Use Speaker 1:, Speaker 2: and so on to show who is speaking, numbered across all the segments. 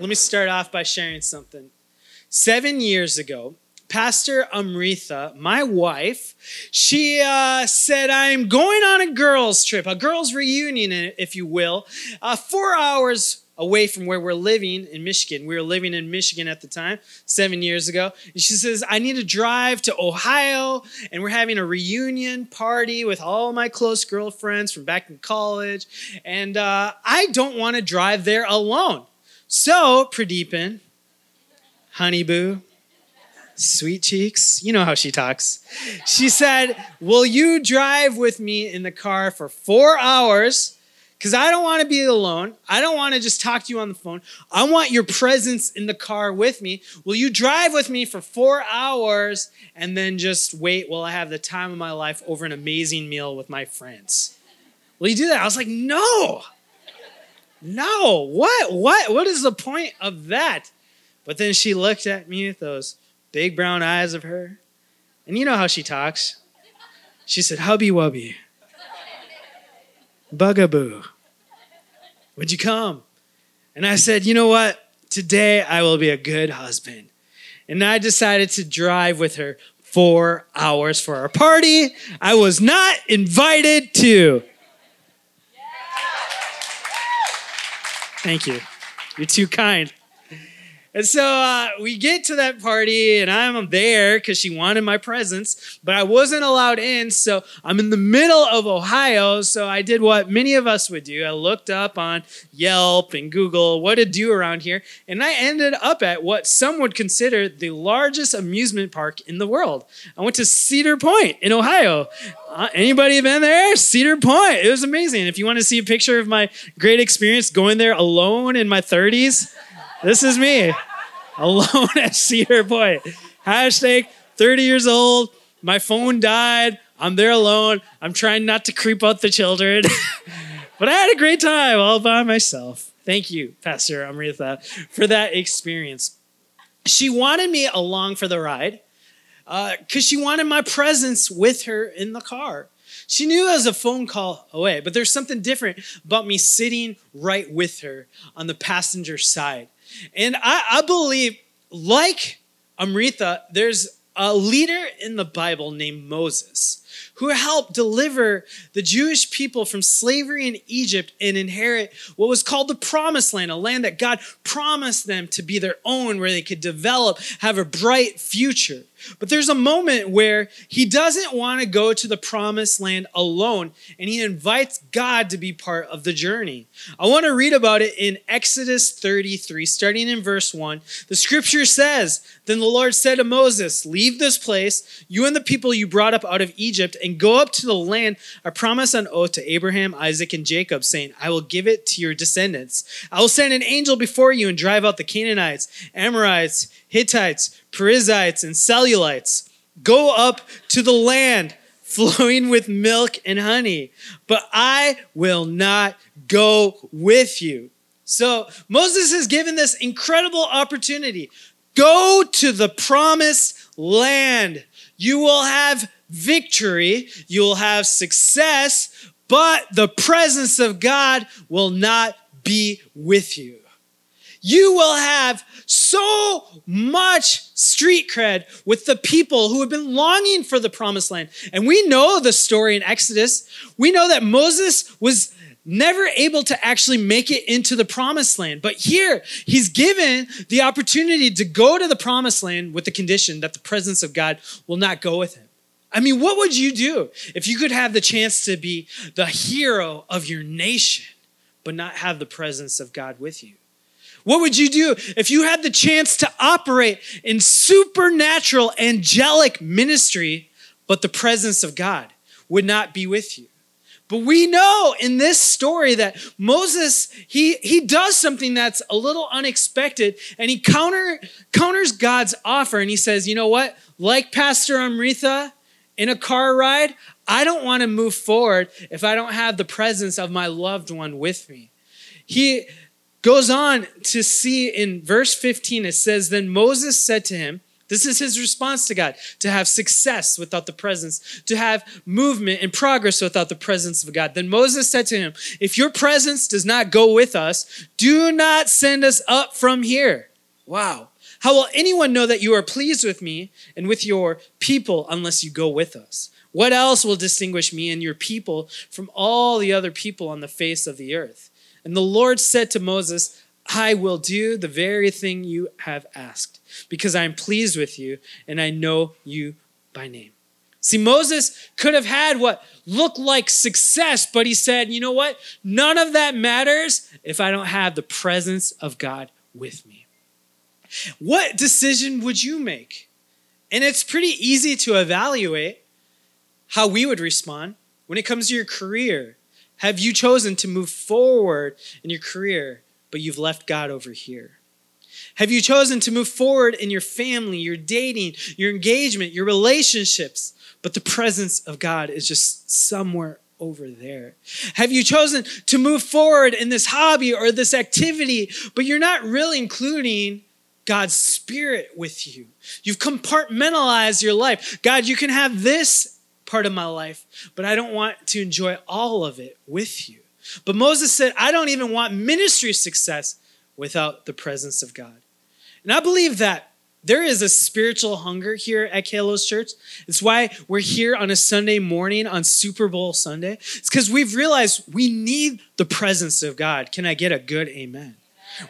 Speaker 1: Let me start off by sharing something. Seven years ago, Pastor Amritha, my wife, she uh, said, I'm going on a girls' trip, a girls' reunion, if you will, uh, four hours away from where we're living in Michigan. We were living in Michigan at the time, seven years ago. And she says, I need to drive to Ohio, and we're having a reunion party with all my close girlfriends from back in college. And uh, I don't want to drive there alone. So, Pradeepan, honey boo, sweet cheeks, you know how she talks. She said, Will you drive with me in the car for four hours? Because I don't want to be alone. I don't want to just talk to you on the phone. I want your presence in the car with me. Will you drive with me for four hours and then just wait while I have the time of my life over an amazing meal with my friends? Will you do that? I was like, No. No, what? What? What is the point of that? But then she looked at me with those big brown eyes of her. And you know how she talks. She said, Hubby Wubby, Bugaboo, would you come? And I said, You know what? Today I will be a good husband. And I decided to drive with her four hours for our party I was not invited to. Thank you. You're too kind. And so uh, we get to that party, and I'm there because she wanted my presence, but I wasn't allowed in. So I'm in the middle of Ohio. So I did what many of us would do. I looked up on Yelp and Google what to do around here, and I ended up at what some would consider the largest amusement park in the world. I went to Cedar Point in Ohio. Uh, anybody been there? Cedar Point. It was amazing. If you want to see a picture of my great experience going there alone in my 30s, this is me, alone at Cedar Point. Hashtag 30 years old. My phone died. I'm there alone. I'm trying not to creep out the children. but I had a great time all by myself. Thank you, Pastor Amritha, for that experience. She wanted me along for the ride because uh, she wanted my presence with her in the car. She knew I was a phone call away, but there's something different about me sitting right with her on the passenger side. And I, I believe, like Amritha, there's a leader in the Bible named Moses who helped deliver the Jewish people from slavery in Egypt and inherit what was called the promised land, a land that God promised them to be their own, where they could develop, have a bright future. But there's a moment where he doesn't want to go to the promised land alone, and he invites God to be part of the journey. I want to read about it in Exodus 33, starting in verse 1. The scripture says, Then the Lord said to Moses, Leave this place, you and the people you brought up out of Egypt, and go up to the land I promised on oath to Abraham, Isaac, and Jacob, saying, I will give it to your descendants. I will send an angel before you and drive out the Canaanites, Amorites, Hittites, Perizzites, and Cellulites. Go up to the land flowing with milk and honey, but I will not go with you. So Moses is given this incredible opportunity. Go to the promised land. You will have victory, you will have success, but the presence of God will not be with you you will have so much street cred with the people who have been longing for the promised land. And we know the story in Exodus. We know that Moses was never able to actually make it into the promised land. But here, he's given the opportunity to go to the promised land with the condition that the presence of God will not go with him. I mean, what would you do if you could have the chance to be the hero of your nation, but not have the presence of God with you? What would you do if you had the chance to operate in supernatural angelic ministry, but the presence of God would not be with you? But we know in this story that Moses, he, he does something that's a little unexpected and he counter, counters God's offer and he says, you know what? Like Pastor Amritha in a car ride, I don't want to move forward if I don't have the presence of my loved one with me. He goes on to see in verse 15, it says, Then Moses said to him, this is his response to God to have success without the presence, to have movement and progress without the presence of God. Then Moses said to him, If your presence does not go with us, do not send us up from here. Wow. How will anyone know that you are pleased with me and with your people unless you go with us? What else will distinguish me and your people from all the other people on the face of the earth? And the Lord said to Moses, I will do the very thing you have asked because I am pleased with you and I know you by name. See, Moses could have had what looked like success, but he said, you know what? None of that matters if I don't have the presence of God with me. What decision would you make? And it's pretty easy to evaluate how we would respond when it comes to your career. Have you chosen to move forward in your career, but you've left God over here? Have you chosen to move forward in your family, your dating, your engagement, your relationships, but the presence of God is just somewhere over there? Have you chosen to move forward in this hobby or this activity, but you're not really including God's Spirit with you? You've compartmentalized your life. God, you can have this part of my life, but I don't want to enjoy all of it with you. But Moses said, I don't even want ministry success without the presence of God. And I believe that there is a spiritual hunger here at Kalos Church. It's why we're here on a Sunday morning on Super Bowl Sunday. It's because we've realized we need the presence of God. Can I get a good amen?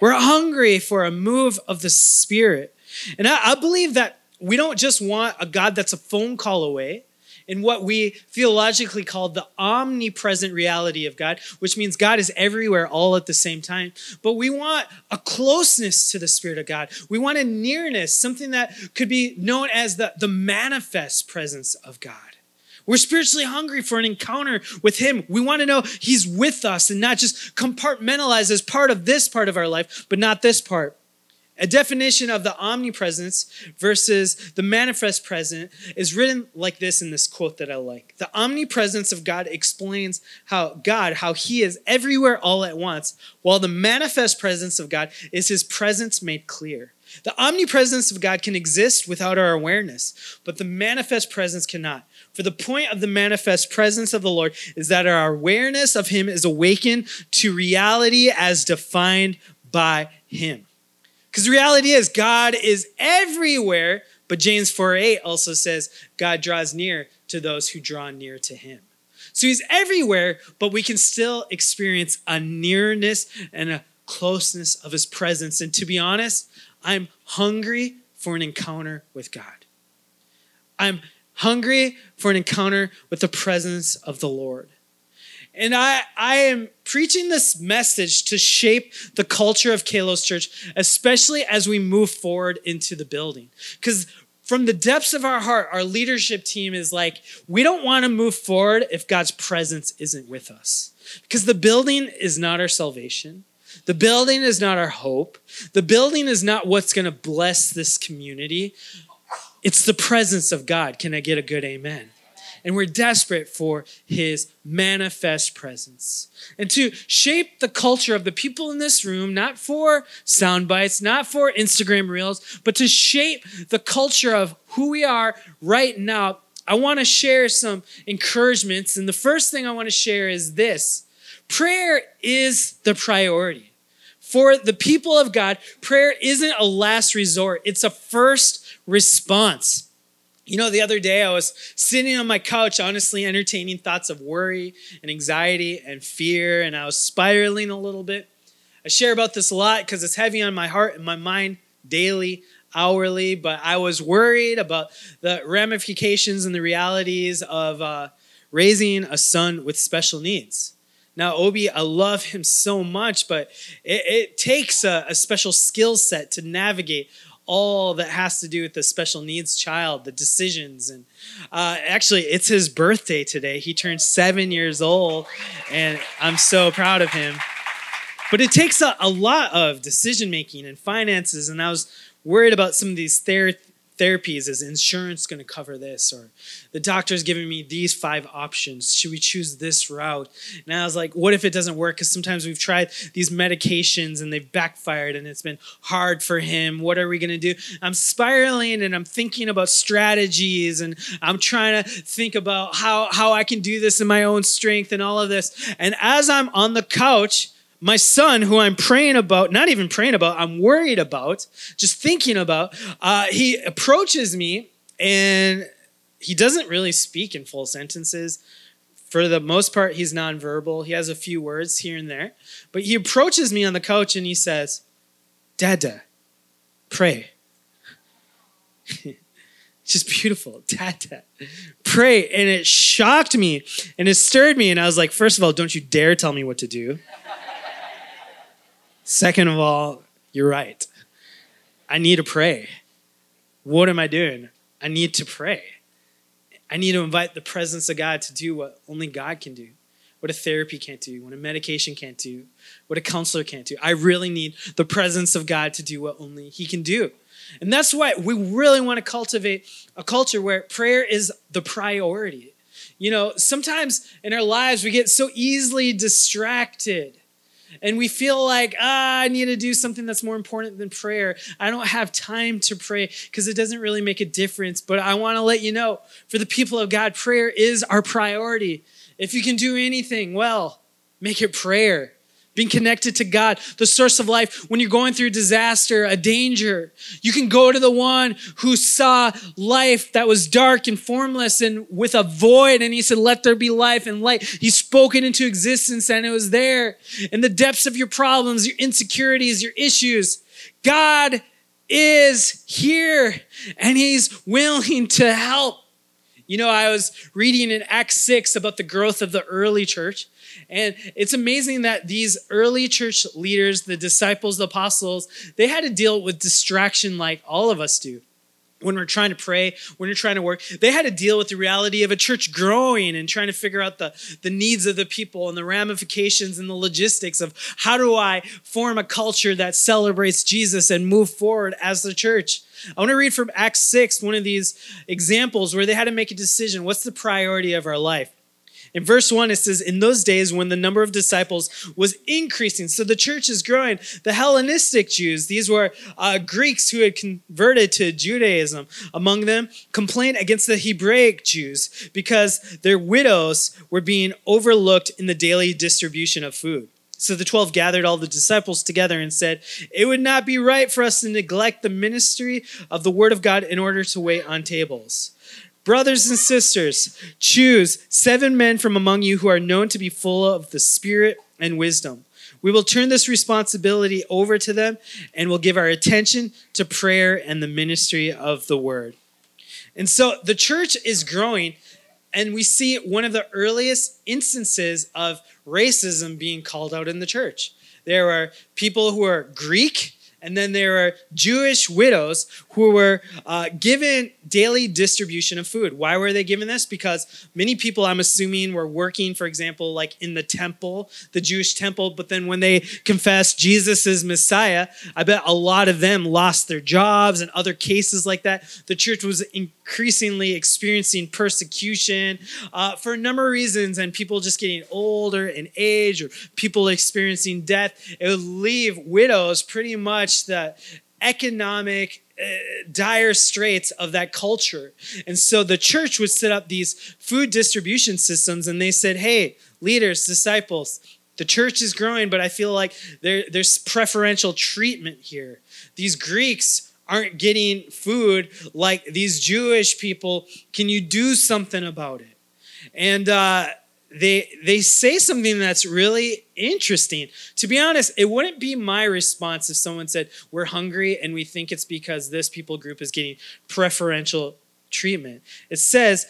Speaker 1: We're hungry for a move of the Spirit. And I, I believe that we don't just want a God that's a phone call away in what we theologically call the omnipresent reality of God, which means God is everywhere all at the same time. But we want a closeness to the Spirit of God. We want a nearness, something that could be known as the, the manifest presence of God. We're spiritually hungry for an encounter with Him. We want to know He's with us and not just compartmentalized as part of this part of our life, but not this part. A definition of the omnipresence versus the manifest present is written like this in this quote that I like. The omnipresence of God explains how God, how he is everywhere all at once, while the manifest presence of God is his presence made clear. The omnipresence of God can exist without our awareness, but the manifest presence cannot. For the point of the manifest presence of the Lord is that our awareness of him is awakened to reality as defined by him. Because the reality is, God is everywhere, but James 4 8 also says, God draws near to those who draw near to him. So he's everywhere, but we can still experience a nearness and a closeness of his presence. And to be honest, I'm hungry for an encounter with God. I'm hungry for an encounter with the presence of the Lord. And I, I am preaching this message to shape the culture of Kalos Church, especially as we move forward into the building. Because from the depths of our heart, our leadership team is like, we don't want to move forward if God's presence isn't with us. Because the building is not our salvation. The building is not our hope. The building is not what's going to bless this community. It's the presence of God. Can I get a good amen? and we're desperate for his manifest presence. And to shape the culture of the people in this room, not for sound bites, not for Instagram reels, but to shape the culture of who we are right now, I want to share some encouragements. And the first thing I want to share is this prayer is the priority. For the people of God, prayer isn't a last resort, it's a first response. You know, the other day I was sitting on my couch, honestly entertaining thoughts of worry and anxiety and fear, and I was spiraling a little bit. I share about this a lot because it's heavy on my heart and my mind daily, hourly, but I was worried about the ramifications and the realities of uh, raising a son with special needs. Now, Obi, I love him so much, but it, it takes a, a special skill set to navigate all that has to do with the special needs child, the decisions. And uh, actually, it's his birthday today. He turned seven years old, and I'm so proud of him. But it takes a, a lot of decision making and finances. And I was worried about some of these ther- therapies. Is insurance going to cover this? Or the doctor's giving me these five options. Should we choose this route? And I was like, what if it doesn't work? Because sometimes we've tried these medications and they've backfired and it's been hard for him. What are we going to do? I'm spiraling and I'm thinking about strategies and I'm trying to think about how, how I can do this in my own strength and all of this. And as I'm on the couch, my son, who I'm praying about, not even praying about, I'm worried about, just thinking about, uh, he approaches me and he doesn't really speak in full sentences. For the most part, he's nonverbal. He has a few words here and there. But he approaches me on the couch and he says, Dada, pray. just beautiful. Dada, pray. And it shocked me and it stirred me. And I was like, first of all, don't you dare tell me what to do. Second of all, you're right. I need to pray. What am I doing? I need to pray. I need to invite the presence of God to do what only God can do, what a therapy can't do, what a medication can't do, what a counselor can't do. I really need the presence of God to do what only He can do. And that's why we really want to cultivate a culture where prayer is the priority. You know, sometimes in our lives we get so easily distracted and we feel like, ah, I need to do something that's more important than prayer. I don't have time to pray because it doesn't really make a difference. But I want to let you know for the people of God, prayer is our priority. If you can do anything, well, make it prayer being connected to God, the source of life. When you're going through disaster, a danger, you can go to the one who saw life that was dark and formless and with a void, and he said, Let there be life and light. He spoke it into existence, and it was there. In the depths of your problems, your insecurities, your issues, God is here and he's willing to help. You know, I was reading in Acts 6 about the growth of the early church. And it's amazing that these early church leaders, the disciples, the apostles, they had to deal with distraction like all of us do. When we're trying to pray, when you're trying to work, they had to deal with the reality of a church growing and trying to figure out the, the needs of the people and the ramifications and the logistics of how do I form a culture that celebrates Jesus and move forward as the church. I want to read from Acts 6, one of these examples where they had to make a decision. What's the priority of our life? In verse 1, it says, In those days when the number of disciples was increasing, so the church is growing, the Hellenistic Jews, these were uh, Greeks who had converted to Judaism, among them complained against the Hebraic Jews because their widows were being overlooked in the daily distribution of food. So the 12 gathered all the disciples together and said, It would not be right for us to neglect the ministry of the word of God in order to wait on tables. Brothers and sisters, choose seven men from among you who are known to be full of the Spirit and wisdom. We will turn this responsibility over to them and we'll give our attention to prayer and the ministry of the word. And so the church is growing, and we see one of the earliest instances of racism being called out in the church. There are people who are Greek and then there were Jewish widows who were uh, given daily distribution of food. Why were they given this? Because many people, I'm assuming, were working, for example, like in the temple, the Jewish temple, but then when they confessed Jesus is Messiah, I bet a lot of them lost their jobs and other cases like that. The church was increasingly experiencing persecution uh, for a number of reasons, and people just getting older in age or people experiencing death. It would leave widows pretty much the economic uh, dire straits of that culture. And so the church would set up these food distribution systems and they said, hey, leaders, disciples, the church is growing, but I feel like there, there's preferential treatment here. These Greeks aren't getting food like these Jewish people. Can you do something about it? And uh, they they say something that's really interesting. To be honest, it wouldn't be my response if someone said we're hungry and we think it's because this people group is getting preferential treatment. It says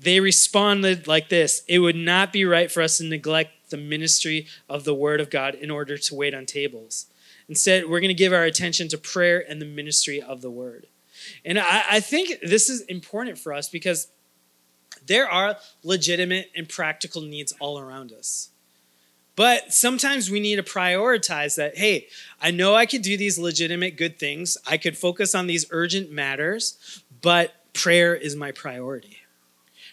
Speaker 1: they responded like this It would not be right for us to neglect the ministry of the word of God in order to wait on tables. Instead, we're going to give our attention to prayer and the ministry of the word. And I, I think this is important for us because there are legitimate and practical needs all around us. But sometimes we need to prioritize that. Hey, I know I could do these legitimate good things. I could focus on these urgent matters, but prayer is my priority.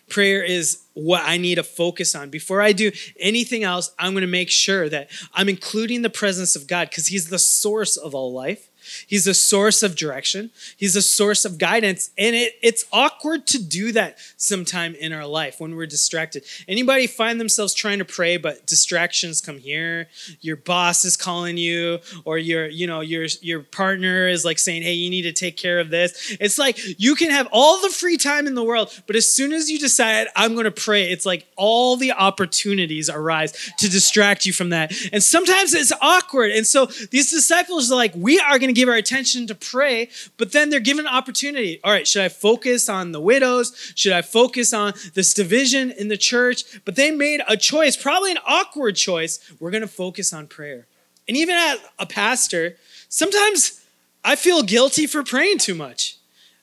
Speaker 1: Prayer is what I need to focus on. Before I do anything else, I'm going to make sure that I'm including the presence of God because He's the source of all life. He's a source of direction. He's a source of guidance. And it, it's awkward to do that sometime in our life when we're distracted. Anybody find themselves trying to pray, but distractions come here. Your boss is calling you, or your, you know, your your partner is like saying, hey, you need to take care of this. It's like you can have all the free time in the world, but as soon as you decide I'm gonna pray, it's like all the opportunities arise to distract you from that. And sometimes it's awkward. And so these disciples are like, we are gonna give our attention to pray, but then they're given an opportunity. All right, should I focus on the widows? Should I focus on this division in the church? But they made a choice, probably an awkward choice. We're going to focus on prayer. And even as a pastor, sometimes I feel guilty for praying too much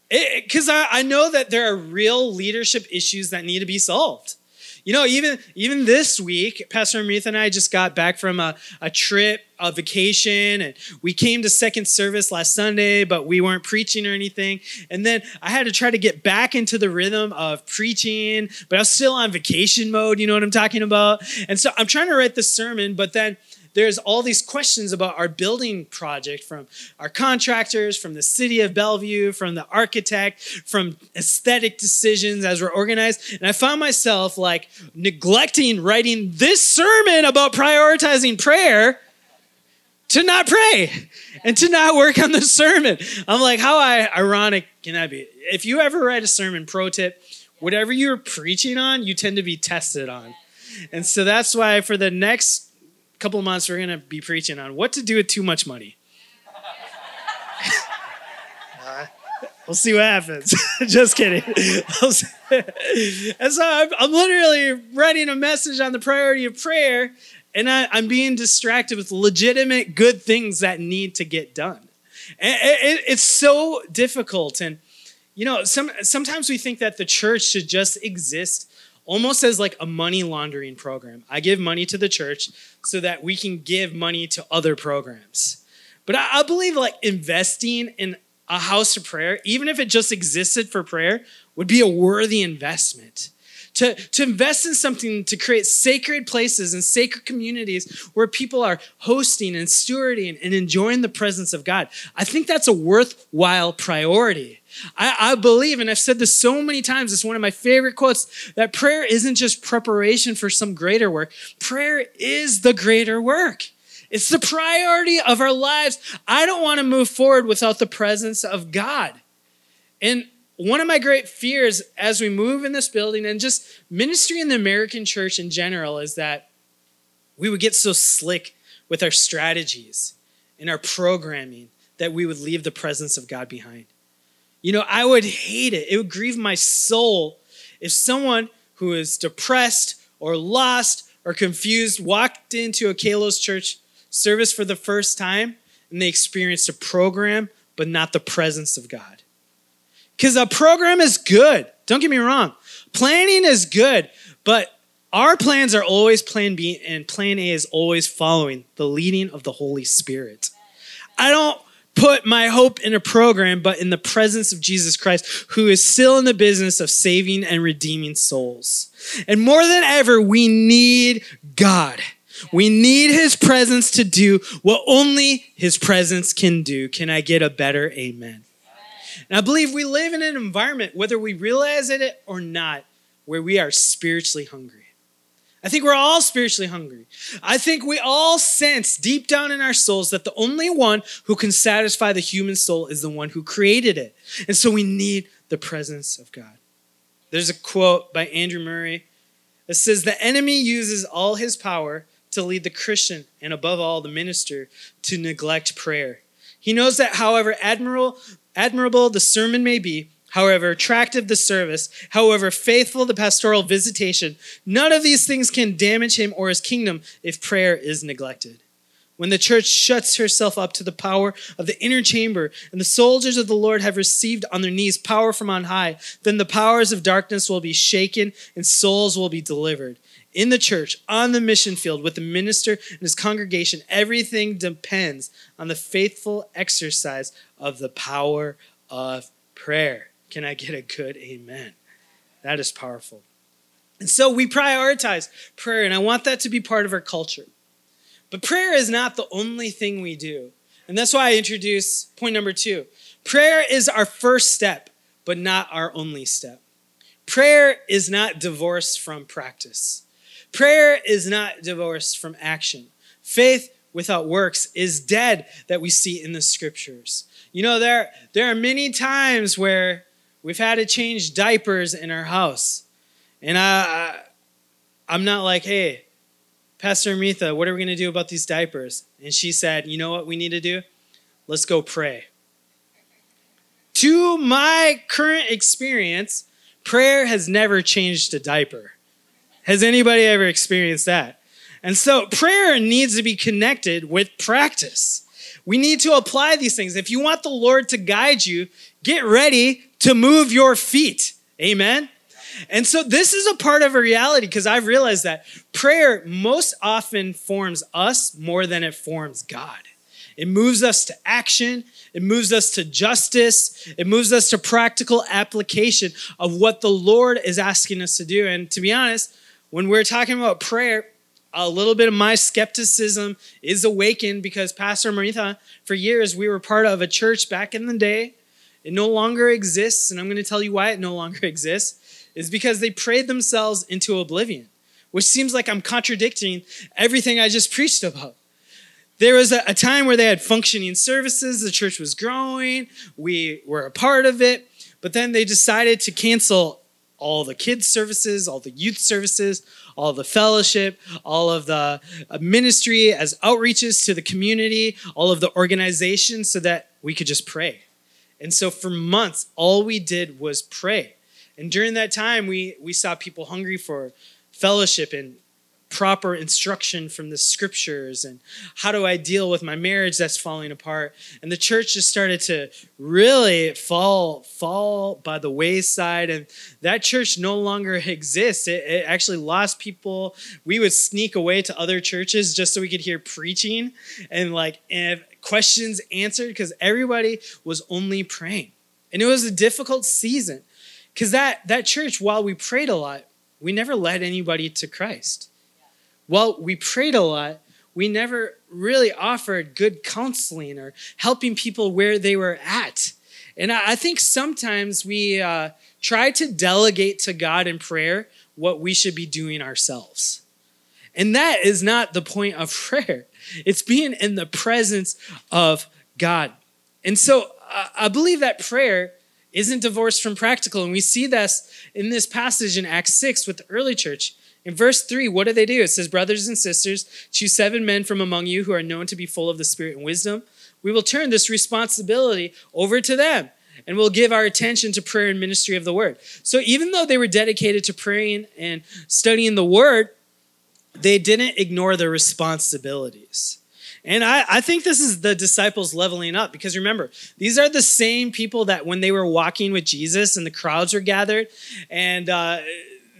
Speaker 1: because I, I know that there are real leadership issues that need to be solved. You know, even even this week, Pastor Amritha and I just got back from a, a trip, a vacation, and we came to second service last Sunday, but we weren't preaching or anything. And then I had to try to get back into the rhythm of preaching, but I was still on vacation mode, you know what I'm talking about? And so I'm trying to write the sermon, but then there's all these questions about our building project from our contractors, from the city of Bellevue, from the architect, from aesthetic decisions as we're organized. And I found myself like neglecting writing this sermon about prioritizing prayer to not pray and to not work on the sermon. I'm like, how ironic can that be? If you ever write a sermon, pro tip, whatever you're preaching on, you tend to be tested on. And so that's why for the next couple of months, we're going to be preaching on what to do with too much money. uh, we'll see what happens. Just kidding. and so I'm, I'm, literally writing a message on the priority of prayer, and I, I'm being distracted with legitimate good things that need to get done. And it, it, it's so difficult. And, you know, some, sometimes we think that the church should just exist almost as like a money laundering program. I give money to the church so that we can give money to other programs. But I, I believe like investing in a house of prayer, even if it just existed for prayer, would be a worthy investment. To, to invest in something to create sacred places and sacred communities where people are hosting and stewarding and enjoying the presence of God. I think that's a worthwhile priority. I, I, believe, and I've said this so many times, it's one of my favorite quotes, that prayer isn't just preparation for some greater work. Prayer is the greater work. It's the priority of our lives. I don't want to move forward without the presence of God. And one of my great fears as we move in this building and just ministry in the American church in general is that we would get so slick with our strategies and our programming that we would leave the presence of God behind. You know, I would hate it. It would grieve my soul if someone who is depressed or lost or confused walked into a Kalos church service for the first time and they experienced a program but not the presence of God. Because a program is good. Don't get me wrong. Planning is good, but our plans are always plan B and plan A is always following the leading of the Holy Spirit. I don't put my hope in a program, but in the presence of Jesus Christ, who is still in the business of saving and redeeming souls. And more than ever, we need God. We need his presence to do what only his presence can do. Can I get a better amen? And I believe we live in an environment, whether we realize it or not, where we are spiritually hungry. I think we're all spiritually hungry. I think we all sense deep down in our souls that the only one who can satisfy the human soul is the one who created it. And so we need the presence of God. There's a quote by Andrew Murray that says, The enemy uses all his power to lead the Christian and above all the minister to neglect prayer. He knows that, however admirable, admirable the sermon may be, however attractive the service, however faithful the pastoral visitation, none of these things can damage him or his kingdom if prayer is neglected. when the church shuts herself up to the power of the inner chamber, and the soldiers of the Lord have received on their knees power from on high, then the powers of darkness will be shaken and souls will be delivered. In the church, on the mission field, with the minister and his congregation, everything depends on the faithful exercise of the power of prayer. Can I get a good amen? That is powerful. And so we prioritize prayer, and I want that to be part of our culture. But prayer is not the only thing we do. And that's why I introduce point number two. Prayer is our first step, but not our only step. Prayer is not divorced from practice. Prayer is not divorced from action. Faith without works is dead that we see in the scriptures. You know, there, there are many times where we've had to change diapers in our house. And I, I, I'm not like, hey, Pastor Amritha, what are we going to do about these diapers? And she said, You know what we need to do? Let's go pray. To my current experience, prayer has never changed a diaper. Has anybody ever experienced that? And so prayer needs to be connected with practice. We need to apply these things. If you want the Lord to guide you, get ready to move your feet. Amen. And so this is a part of a reality because I've realized that prayer most often forms us more than it forms God. It moves us to action. It moves us to justice. It moves us to practical application of what the Lord is asking us to do. And to be honest, when we're talking about prayer, a little bit of my skepticism is awakened because Pastor Amritha, for years, we were part of a church back in the day. It no longer exists, and I'm going to tell you why it no longer exists is because they prayed themselves into oblivion, which seems like I'm contradicting everything I just preached about. There was a, a, time where they had functioning services, the church was growing, we were a part of it, but then they decided to cancel all the kids' services, all the youth services, all the fellowship, all of the uh, ministry as outreaches to the community, all of the organizations so that we could just pray. And so for months, all we did was pray. And during that time, we, we saw people hungry for fellowship and proper instruction from the scriptures and how do I deal with my marriage that's falling apart. And the church just started to really fall fall by the wayside and that church no longer exists. It, it actually lost people. We would sneak away to other churches just so we could hear preaching and like and questions answered because everybody was only praying. And it was a difficult season. Because that, that church, while we prayed a lot, we never led anybody to Christ. While we prayed a lot, we never really offered good counseling or helping people where they were at. And I think sometimes we uh, try to delegate to God in prayer what we should be doing ourselves. And that is not the point of prayer. It's being in the presence of God. And so I believe that prayer isn't divorced from practical. And we see this in this passage in Acts 6 with the early church. In verse 3, what do they do? It says, Brothers and sisters, choose seven men from among you who are known to be full of the Spirit and wisdom. We will turn this responsibility over to them and we'll give our attention to prayer and ministry of the word. So even though they were dedicated to praying and studying the word, they didn't ignore their responsibilities. And I, I think this is the disciples leveling up because remember, these are the same people that when they were walking with Jesus and the crowds were gathered and uh,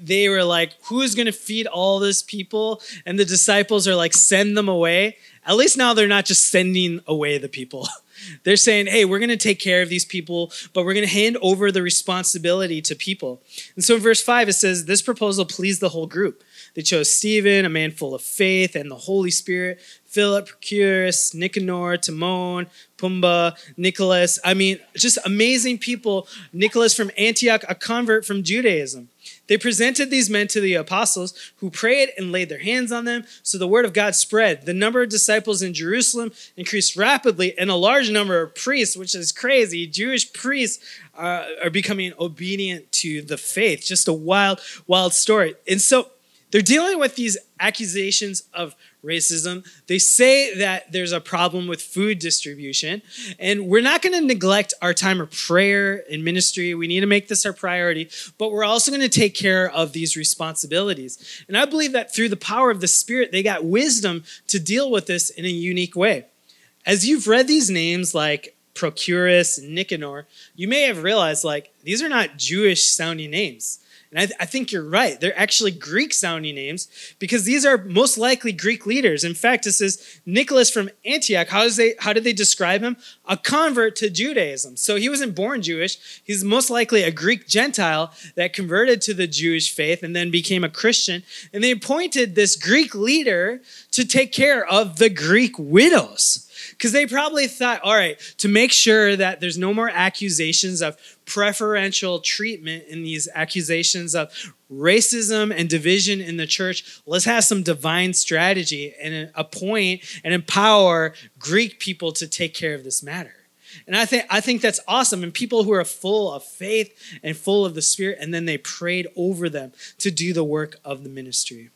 Speaker 1: they were like, Who is going to feed all this people? And the disciples are like, Send them away. At least now they're not just sending away the people. They're saying, hey, we're going to take care of these people, but we're going to hand over the responsibility to people. And so in verse 5, it says, This proposal pleased the whole group. They chose Stephen, a man full of faith and the Holy Spirit, Philip, Prochorus, Nicanor, Timon, Pumba, Nicholas. I mean, just amazing people. Nicholas from Antioch, a convert from Judaism. They presented these men to the apostles who prayed and laid their hands on them. So the word of God spread. The number of disciples in Jerusalem increased rapidly, and a large number of priests, which is crazy, Jewish priests uh, are becoming obedient to the faith. Just a wild, wild story. And so they're dealing with these accusations of racism. They say that there's a problem with food distribution. And we're not going to neglect our time of prayer and ministry. We need to make this our priority, but we're also going to take care of these responsibilities. And I believe that through the power of the Spirit, they got wisdom to deal with this in a unique way. As you've read these names like Prochorus and Nicanor, you may have realized like these are not Jewish sounding names. And I, th- I, think you're right. They're actually Greek sounding names because these are most likely Greek leaders. In fact, it says Nicholas from Antioch. How, does they, how did they describe him? A convert to Judaism. So he wasn't born Jewish. He's most likely a Greek Gentile that converted to the Jewish faith and then became a Christian. And they appointed this Greek leader to take care of the Greek widows because they probably thought, all right, to make sure that there's no more accusations of preferential treatment in these accusations of racism and division in the church, let's have some divine strategy and appoint and empower Greek people to take care of this matter. And I think I think that's awesome. And people who are full of faith and full of the Spirit, and then they prayed over them to do the work of the ministry.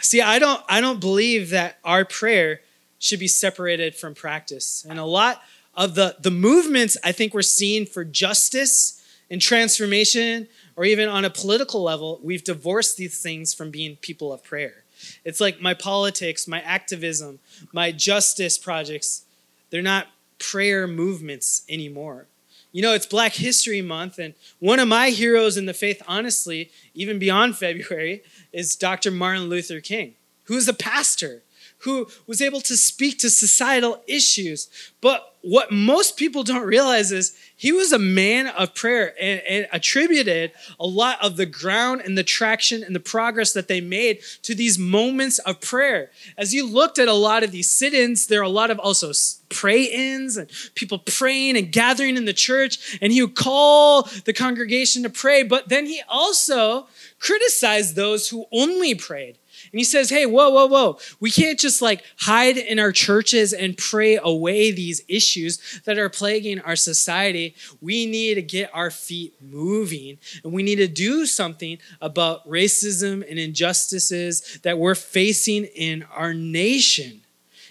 Speaker 1: See, I don't I don't believe that our prayer should be separated from practice. And a lot of the, the movements I think we're seeing for justice and transformation, or even on a political level, we've divorced these things from being people of prayer. It's like my politics, my activism, my justice projects, they're not prayer movements anymore. You know, it's Black History Month, and one of my heroes in the faith, honestly, even beyond February, is Dr. Martin Luther King, who is a pastor who was able to speak to societal issues. But what most people don't realize is he was a man of prayer and, and, attributed a lot of the ground and the traction and the progress that they made to these moments of prayer. As you looked at a lot of these sit ins, there are a lot of also pray ins and people praying and gathering in the church, and he would call the congregation to pray. But then he also criticized those who only prayed. And he says, hey, whoa, whoa, whoa. We can't just like hide in our churches and pray away these issues that are plaguing our society. We need to get our feet moving and we need to do something about racism and injustices that we're facing in our nation.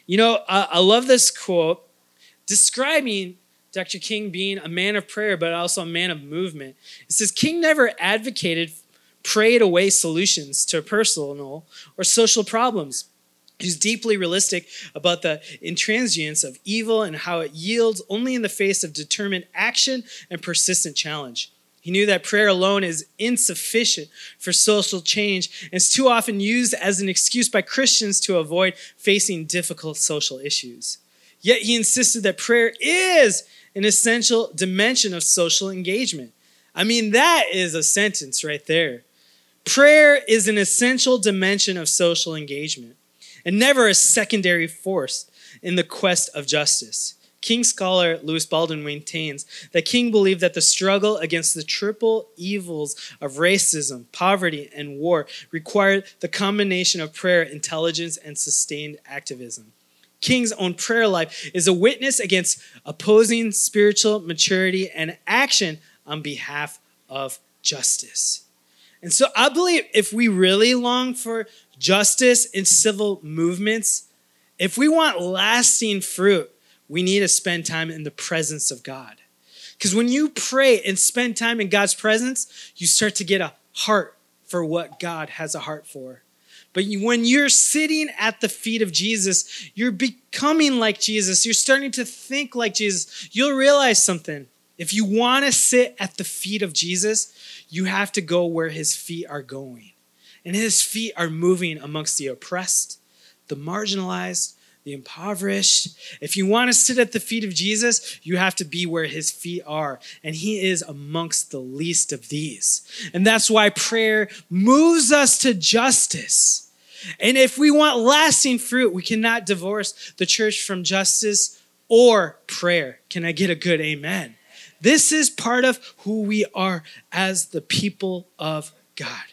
Speaker 1: You know, I love this quote describing Dr. King being a man of prayer, but also a man of movement. It says, King never advocated prayed away solutions to personal or social problems. He's deeply realistic about the intransience of evil and how it yields only in the face of determined action and persistent challenge. He knew that prayer alone is insufficient for social change and is too often used as an excuse by Christians to avoid facing difficult social issues. Yet he insisted that prayer is an essential dimension of social engagement. I mean, that is a sentence right there. Prayer is an essential dimension of social engagement and never a secondary force in the quest of justice. King scholar Lewis Baldwin maintains that King believed that the struggle against the triple evils of racism, poverty, and war required the combination of prayer, intelligence, and sustained activism. King's own prayer life is a witness against opposing spiritual maturity and action on behalf of justice. And so I believe if we really long for justice and civil movements, if we want lasting fruit, we need to spend time in the presence of God. Because when you pray and spend time in God's presence, you start to get a heart for what God has a heart for. But when you're sitting at the feet of Jesus, you're becoming like Jesus. You're starting to think like Jesus. You'll realize something. If you want to sit at the feet of Jesus, you have to go where his feet are going. And his feet are moving amongst the oppressed, the marginalized, the impoverished. If you want to sit at the feet of Jesus, you have to be where his feet are. And he is amongst the least of these. And that's why prayer moves us to justice. And if we want lasting fruit, we cannot divorce the church from justice or prayer. Can I get a good amen? This is part of who we are as the people of God.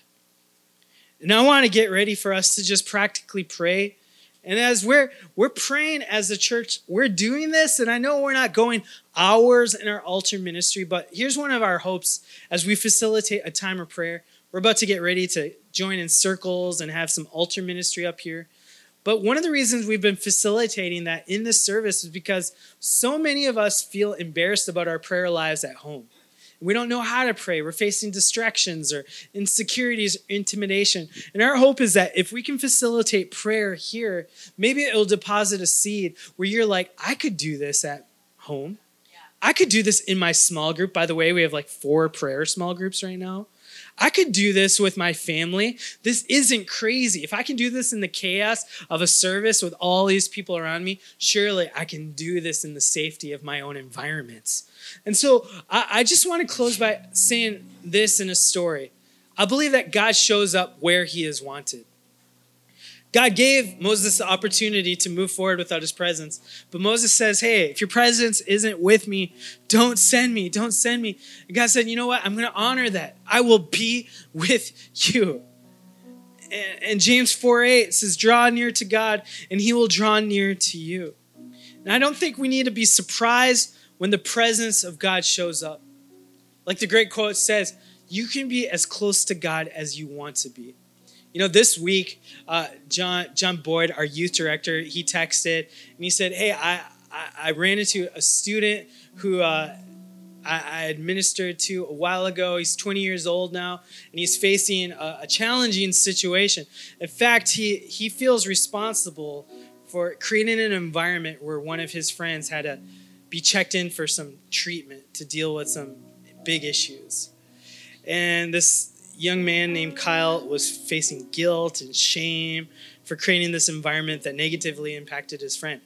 Speaker 1: And I want to get ready for us to just practically pray. And as we're we're praying as a church, we're doing this, and I know we're not going hours in our altar ministry, but here's one of our hopes as we facilitate a time of prayer. We're about to get ready to join in circles and have some altar ministry up here. But one of the reasons we've been facilitating that in this service is because so many of us feel embarrassed about our prayer lives at home. We don't know how to pray. We're facing distractions or insecurities, or intimidation. And our hope is that if we can facilitate prayer here, maybe it'll deposit a seed where you're like, I could do this at home. I could do this in my small group. By the way, we have like four prayer small groups right now. I could do this with my family. This isn't crazy. If I can do this in the chaos of a service with all these people around me, surely I can do this in the safety of my own environments. And so I, I just want to close by saying this in a story. I believe that God shows up where he is wanted. God gave Moses the opportunity to move forward without his presence. But Moses says, Hey, if your presence isn't with me, don't send me. Don't send me. And God said, You know what? I'm going to honor that. I will be with you. And James 4 8 says, Draw near to God, and he will draw near to you. And I don't think we need to be surprised when the presence of God shows up. Like the great quote says, you can be as close to God as you want to be. You know, this week, uh, John John Boyd, our youth director, he texted and he said, "Hey, I I, I ran into a student who uh, I, administered to a while ago. He's 20 years old now, and he's facing a, a challenging situation. In fact, he he feels responsible for creating an environment where one of his friends had to be checked in for some treatment to deal with some big issues. And this young man named Kyle was facing guilt and shame for creating this environment that negatively impacted his friend.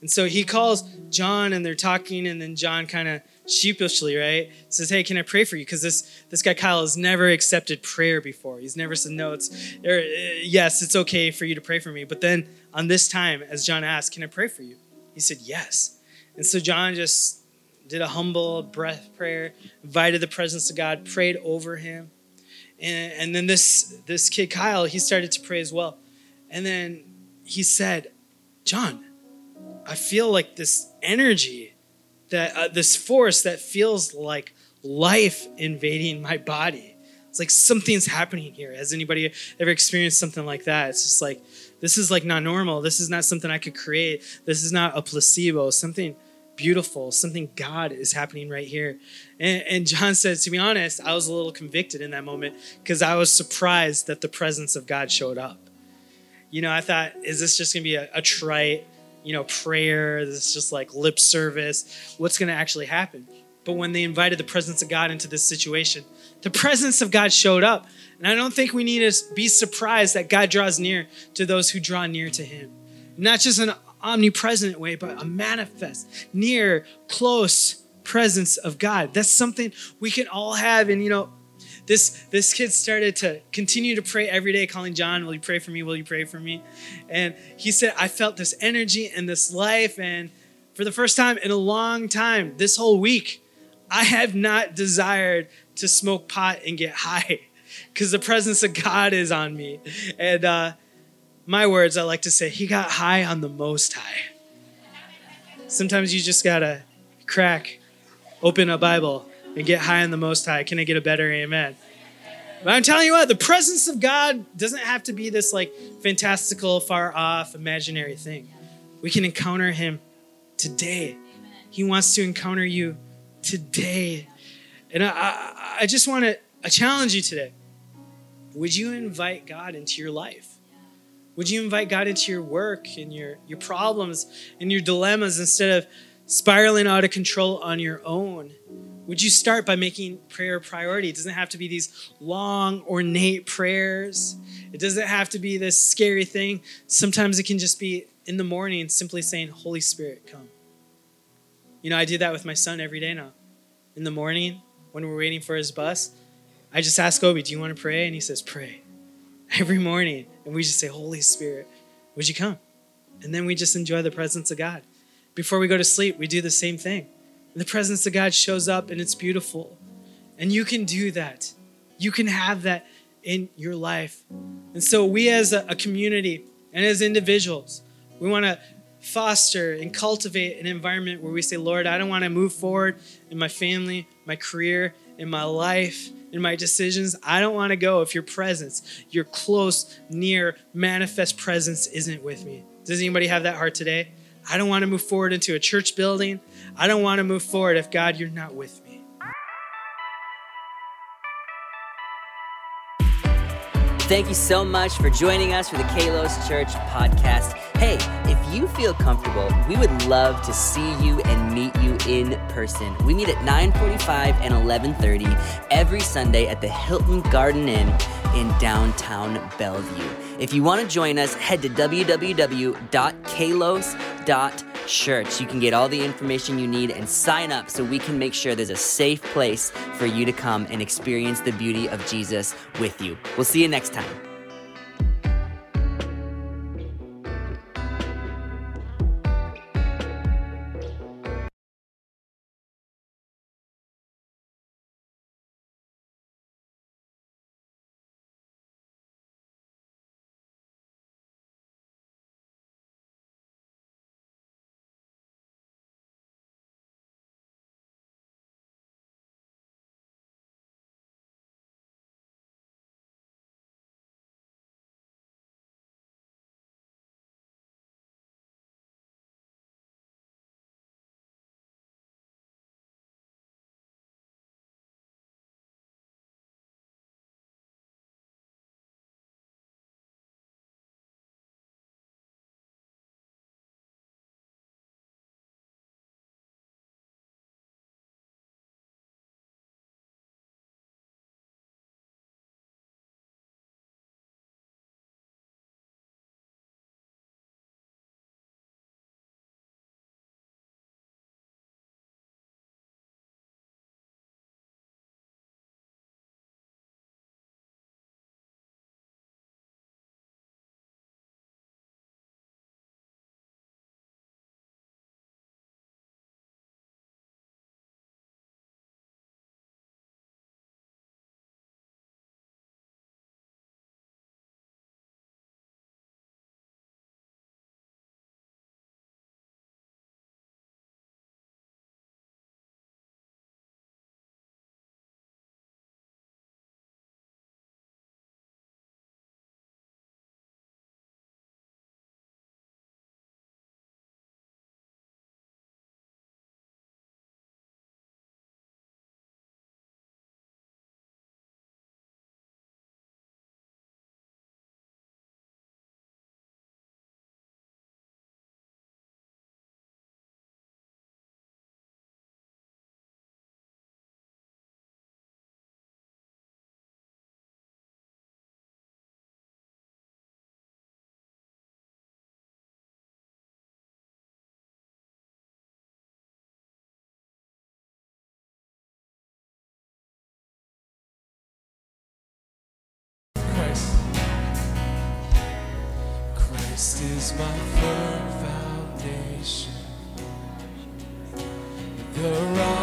Speaker 1: And so he calls John and they're talking, and then John kind of sheepishly, right, says, Hey, can I pray for you? Because this, this guy Kyle has never accepted prayer before. He's never said, No, it's, or, uh, yes, it's okay for you to pray for me. But then on this time, as John asked, Can I pray for you? He said, Yes. And so John just did a humble breath prayer, invited the presence of God, prayed over him. And, and then this, this kid, Kyle, he started to pray as well. And then he said, John, I feel like this energy, that uh, this force that feels like life invading my body. It's like something's happening here. Has anybody ever experienced something like that? It's just like, this is like not normal. This is not something I could create. This is not a placebo. Something beautiful, something God is happening right here. And, and John says, to be honest, I was a little convicted in that moment because I was surprised that the presence of God showed up. You know, I thought, is this just going to be a, a trite, you know, prayer? This is just like lip service. What's going to actually happen? But when they invited the presence of God into this situation, the presence of God showed up. And I don't think we need to be surprised that God draws near to those who draw near to him. Not just an omnipresent way, but a manifest, near, close presence of God. That's something we can all have. And you know, this this kid started to continue to pray every day, calling John, "Will you pray for me? Will you pray for me?" And he said, "I felt this energy and this life, and for the first time in a long time, this whole week, I have not desired to smoke pot and get high." Because the presence of God is on me. And uh, my words, I like to say, he got high on the most high. Sometimes you just gotta crack, open a Bible, and get high on the most high. Can I get a better amen? But I'm telling you what, the presence of God doesn't have to be this like fantastical, far off, imaginary thing. We can encounter Him today. He wants to encounter you today. And I, I, I just want to I challenge you today. Would you invite God into your life? Would you invite God into your work and your, your problems and your dilemmas instead of spiraling out of control on your own? Would you start by making prayer a priority? It doesn't have to be these long, ornate prayers. It doesn't have to be this scary thing. Sometimes it can just be in the morning simply saying, Holy Spirit, come. You know, I do that with my son every day now. In the morning, when we're waiting for his bus, I just ask Obi, Do you want to pray? And he says, Pray. Every morning and we just say, Holy Spirit, would you come? And then we just enjoy the presence of God. Before we go to sleep, we do the same thing. And the presence of God shows up and it's beautiful. And you can do that. You can have that in your life. And so, we as a, community and as individuals, we want to foster and cultivate an environment where we say, Lord, I don't want to move forward in my family, my career, in my life in my decisions. I don't want to go if your presence, your close, near, manifest presence isn't with me. Does anybody have that heart today? I don't want to move forward into a church building. I don't want to move forward if God, you're not with me.
Speaker 2: Thank you so much for joining us for the Kalos Church podcast. Hey, if you feel comfortable, we would love to see you and meet you in person. We meet at 9:45 and 11:30 every Sunday at the Hilton Garden Inn in downtown Bellevue. If you want to join us, head to www.kalos.church. You can get all the information you need and sign up so we can make sure there's a safe place for you to come and experience the beauty of Jesus with you. We'll see you next time.
Speaker 3: Christ is my firm foundation, the rock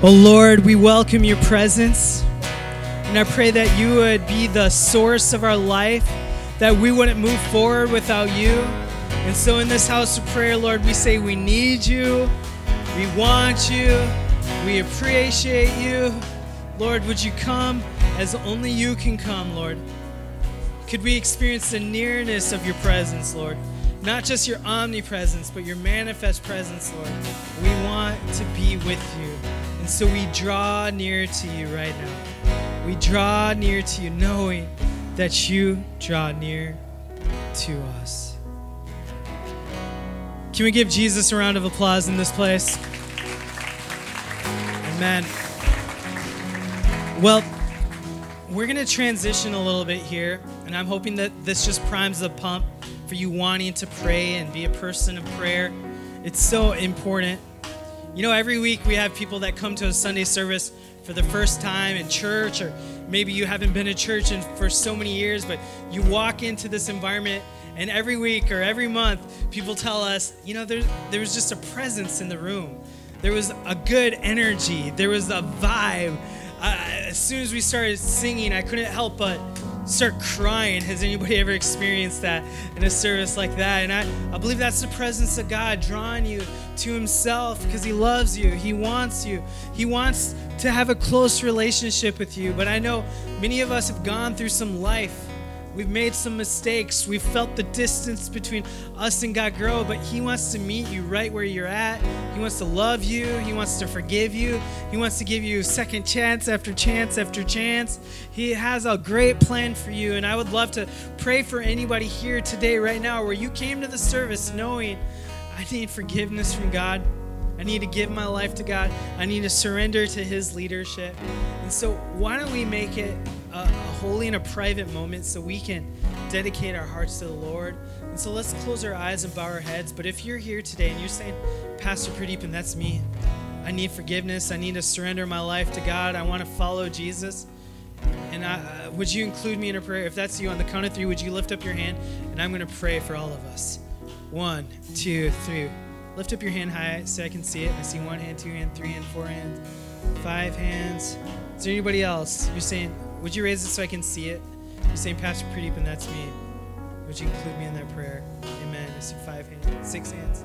Speaker 1: Oh Lord, we welcome your presence. And I pray that you would be the source of our life, that we wouldn't move forward without you. And so in this house of prayer, Lord, we say we need you, we want you, we appreciate you. Lord, would you come? As only you can come, Lord? Could we experience the nearness of your presence, Lord? Not just your omnipresence, but your manifest presence, Lord. We want to be with you. And so we draw near to you right now. We draw near to you, knowing that you draw near to us. Can we give Jesus a round of applause in this place? Amen. Well, we're going to transition a little bit here, and I'm hoping that this just primes the pump for you wanting to pray and be a person of prayer. It's so important. You know, every week we have people that come to a Sunday service for the first time in church, or maybe you haven't been to church in, for so many years, but you walk into this environment, and every week or every month, people tell us, you know, there, there was just a presence in the room. There was a good energy. There was a vibe. Uh, as soon as we started singing, I couldn't help but start crying. Has anybody ever experienced that in a service like that? And I, I believe that's the presence of God drawing you to Himself because He loves you. He wants you. He wants to have a close relationship with you. But I know many of us have gone through some life. We've made some mistakes. We've felt the distance between us and God grow, but He wants to meet you right where you're at. He wants to love you. He wants to forgive you. He wants to give you second chance after chance after chance. He has a great plan for you. And I would love to pray for anybody here today, right now, where you came to the service knowing I need forgiveness from God. I need to give my life to God. I need to surrender to His leadership. And so, why don't we make it a, holy and a private moment so we can dedicate our hearts to the Lord? And so, let's close our eyes and bow our heads. But if you're here today and you're saying, Pastor Pradeep, and that's me, I need forgiveness. I need to surrender my life to God. I want to follow Jesus. And I, would you include me in a prayer? If that's you, on the count of three, would you lift up your hand? And I'm going to pray for all of us. One, two, three. Lift up your hand high so I can see it. I see one hand, two hand, three hand, four hands, five hands. Is there anybody else? You're saying, would you raise it so I can see it? You're saying, Pastor Pradeep, and that's me. Would you include me in that prayer? Amen. I see five hands, six hands.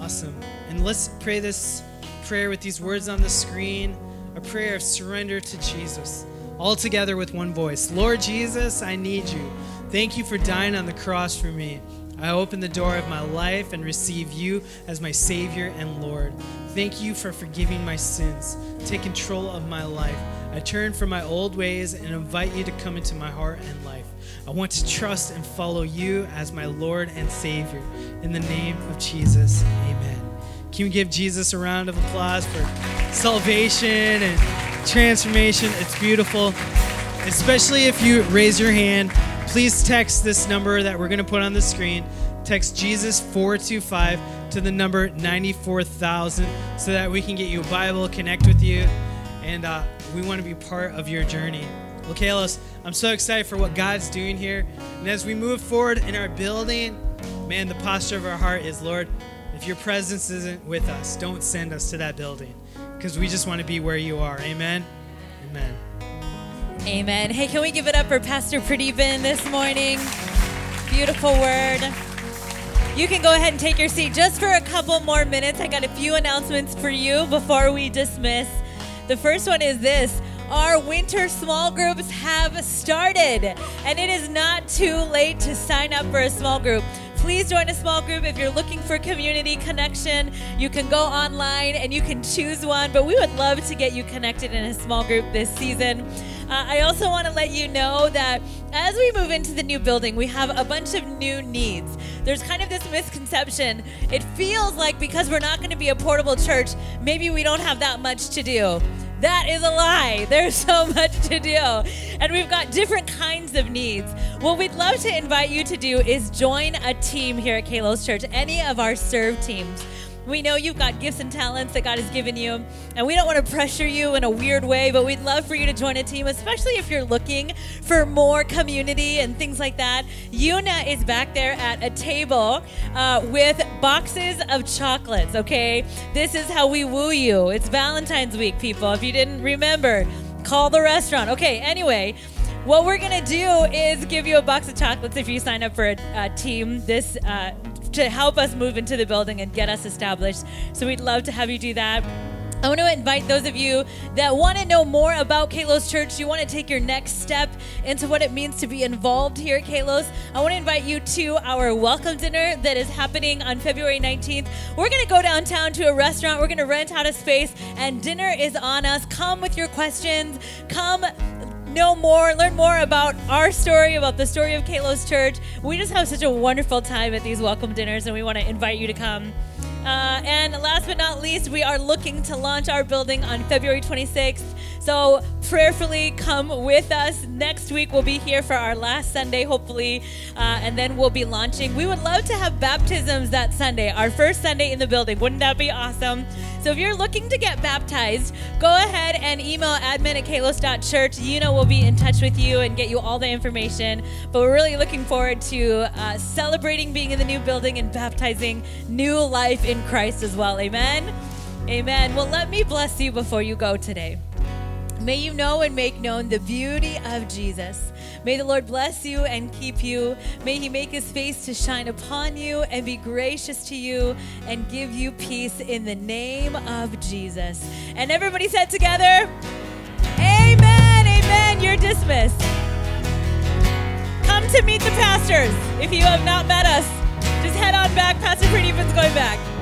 Speaker 1: Awesome. And let's pray this prayer with these words on the screen a prayer of surrender to Jesus. All together with one voice Lord Jesus, I need you. Thank you for dying on the cross for me. I open the door of my life and receive you as my Savior and Lord. Thank you for forgiving my sins. Take control of my life. I turn from my old ways and invite you to come into my heart and life. I want to trust and follow you as my Lord and Savior. In the name of Jesus, amen. Can we give Jesus a round of applause for salvation and transformation? It's beautiful. Especially if you raise your hand, please text this number that we're going to put on the screen. Text Jesus 425 to the number 94000 so that we can get you a Bible, connect with you, and uh, we want to be part of your journey. Well, Kalos, I'm so excited for what God's doing here. And as we move forward in our building, man, the posture of our heart is, Lord, if your presence isn't with us, don't send us to that building because we just want to be where you are. Amen. Amen.
Speaker 4: Amen. Hey, can we give it up for Pastor Pradeepan this morning? Beautiful word. You can go ahead and take your seat just for a couple more minutes. I got a few announcements for you before we dismiss. The first one is this our winter small groups have started, and it is not too late to sign up for a small group. Please join a small group if you're looking for community connection. You can go online and you can choose one, but we would love to get you connected in a small group this season. Uh, I also want to let you know that as we move into the new building, we have a bunch of new needs. There's kind of this misconception. It feels like because we're not going to be a portable church, maybe we don't have that much to do. That is a lie. There's so much to do. And we've got different kinds of needs. What we'd love to invite you to do is join a team here at Kalos Church, any of our serve teams. We know you've got gifts and talents that God has given you, and we don't want to pressure you in a weird way, but we'd love for you to join a team, especially if you're looking for more community and things like that. Yuna is back there at a table uh, with boxes of chocolates, okay? This is how we woo you. It's Valentine's week, people. If you didn't remember, call the restaurant. Okay, anyway. What we're gonna do is give you a box of chocolates if you sign up for a, a team this uh, to help us move into the building and get us established. So we'd love to have you do that. I want to invite those of you that want to know more about Kalos Church. You want to take your next step into what it means to be involved here at Kalos. I want to invite you to our welcome dinner that is happening on February 19th. We're going to go downtown to a restaurant. We're going to rent out a space, and dinner is on us. Come with your questions. Come know more, learn more about our story, about the story of Kalos Church. We just have such a wonderful time at these welcome dinners, and we want to invite you to come. Uh, and last but not least, we are looking to launch our building on February 26th. So prayerfully come with us. Next week, we'll be here for our last Sunday, hopefully, uh, and then we'll be launching. We would love to have baptisms that Sunday, our first Sunday in the building. Wouldn't that be awesome? So if you're looking to get baptized, go ahead and email admin at kalos.church. You know we'll be in touch with you and get you all the information. But we're really looking forward to uh, celebrating being in the new building and baptizing new life in Christ as well. Amen. Amen. Well, let me bless you before you go today. May you know and make known the beauty of Jesus. May the Lord bless you and keep you. May he make his face to shine upon you and be gracious to you and give you peace in the name of Jesus. And everybody said together, Amen. Amen. You're dismissed. Come to meet the pastors. If you have not met us, just head on back. Pastor Pradeepan's going back.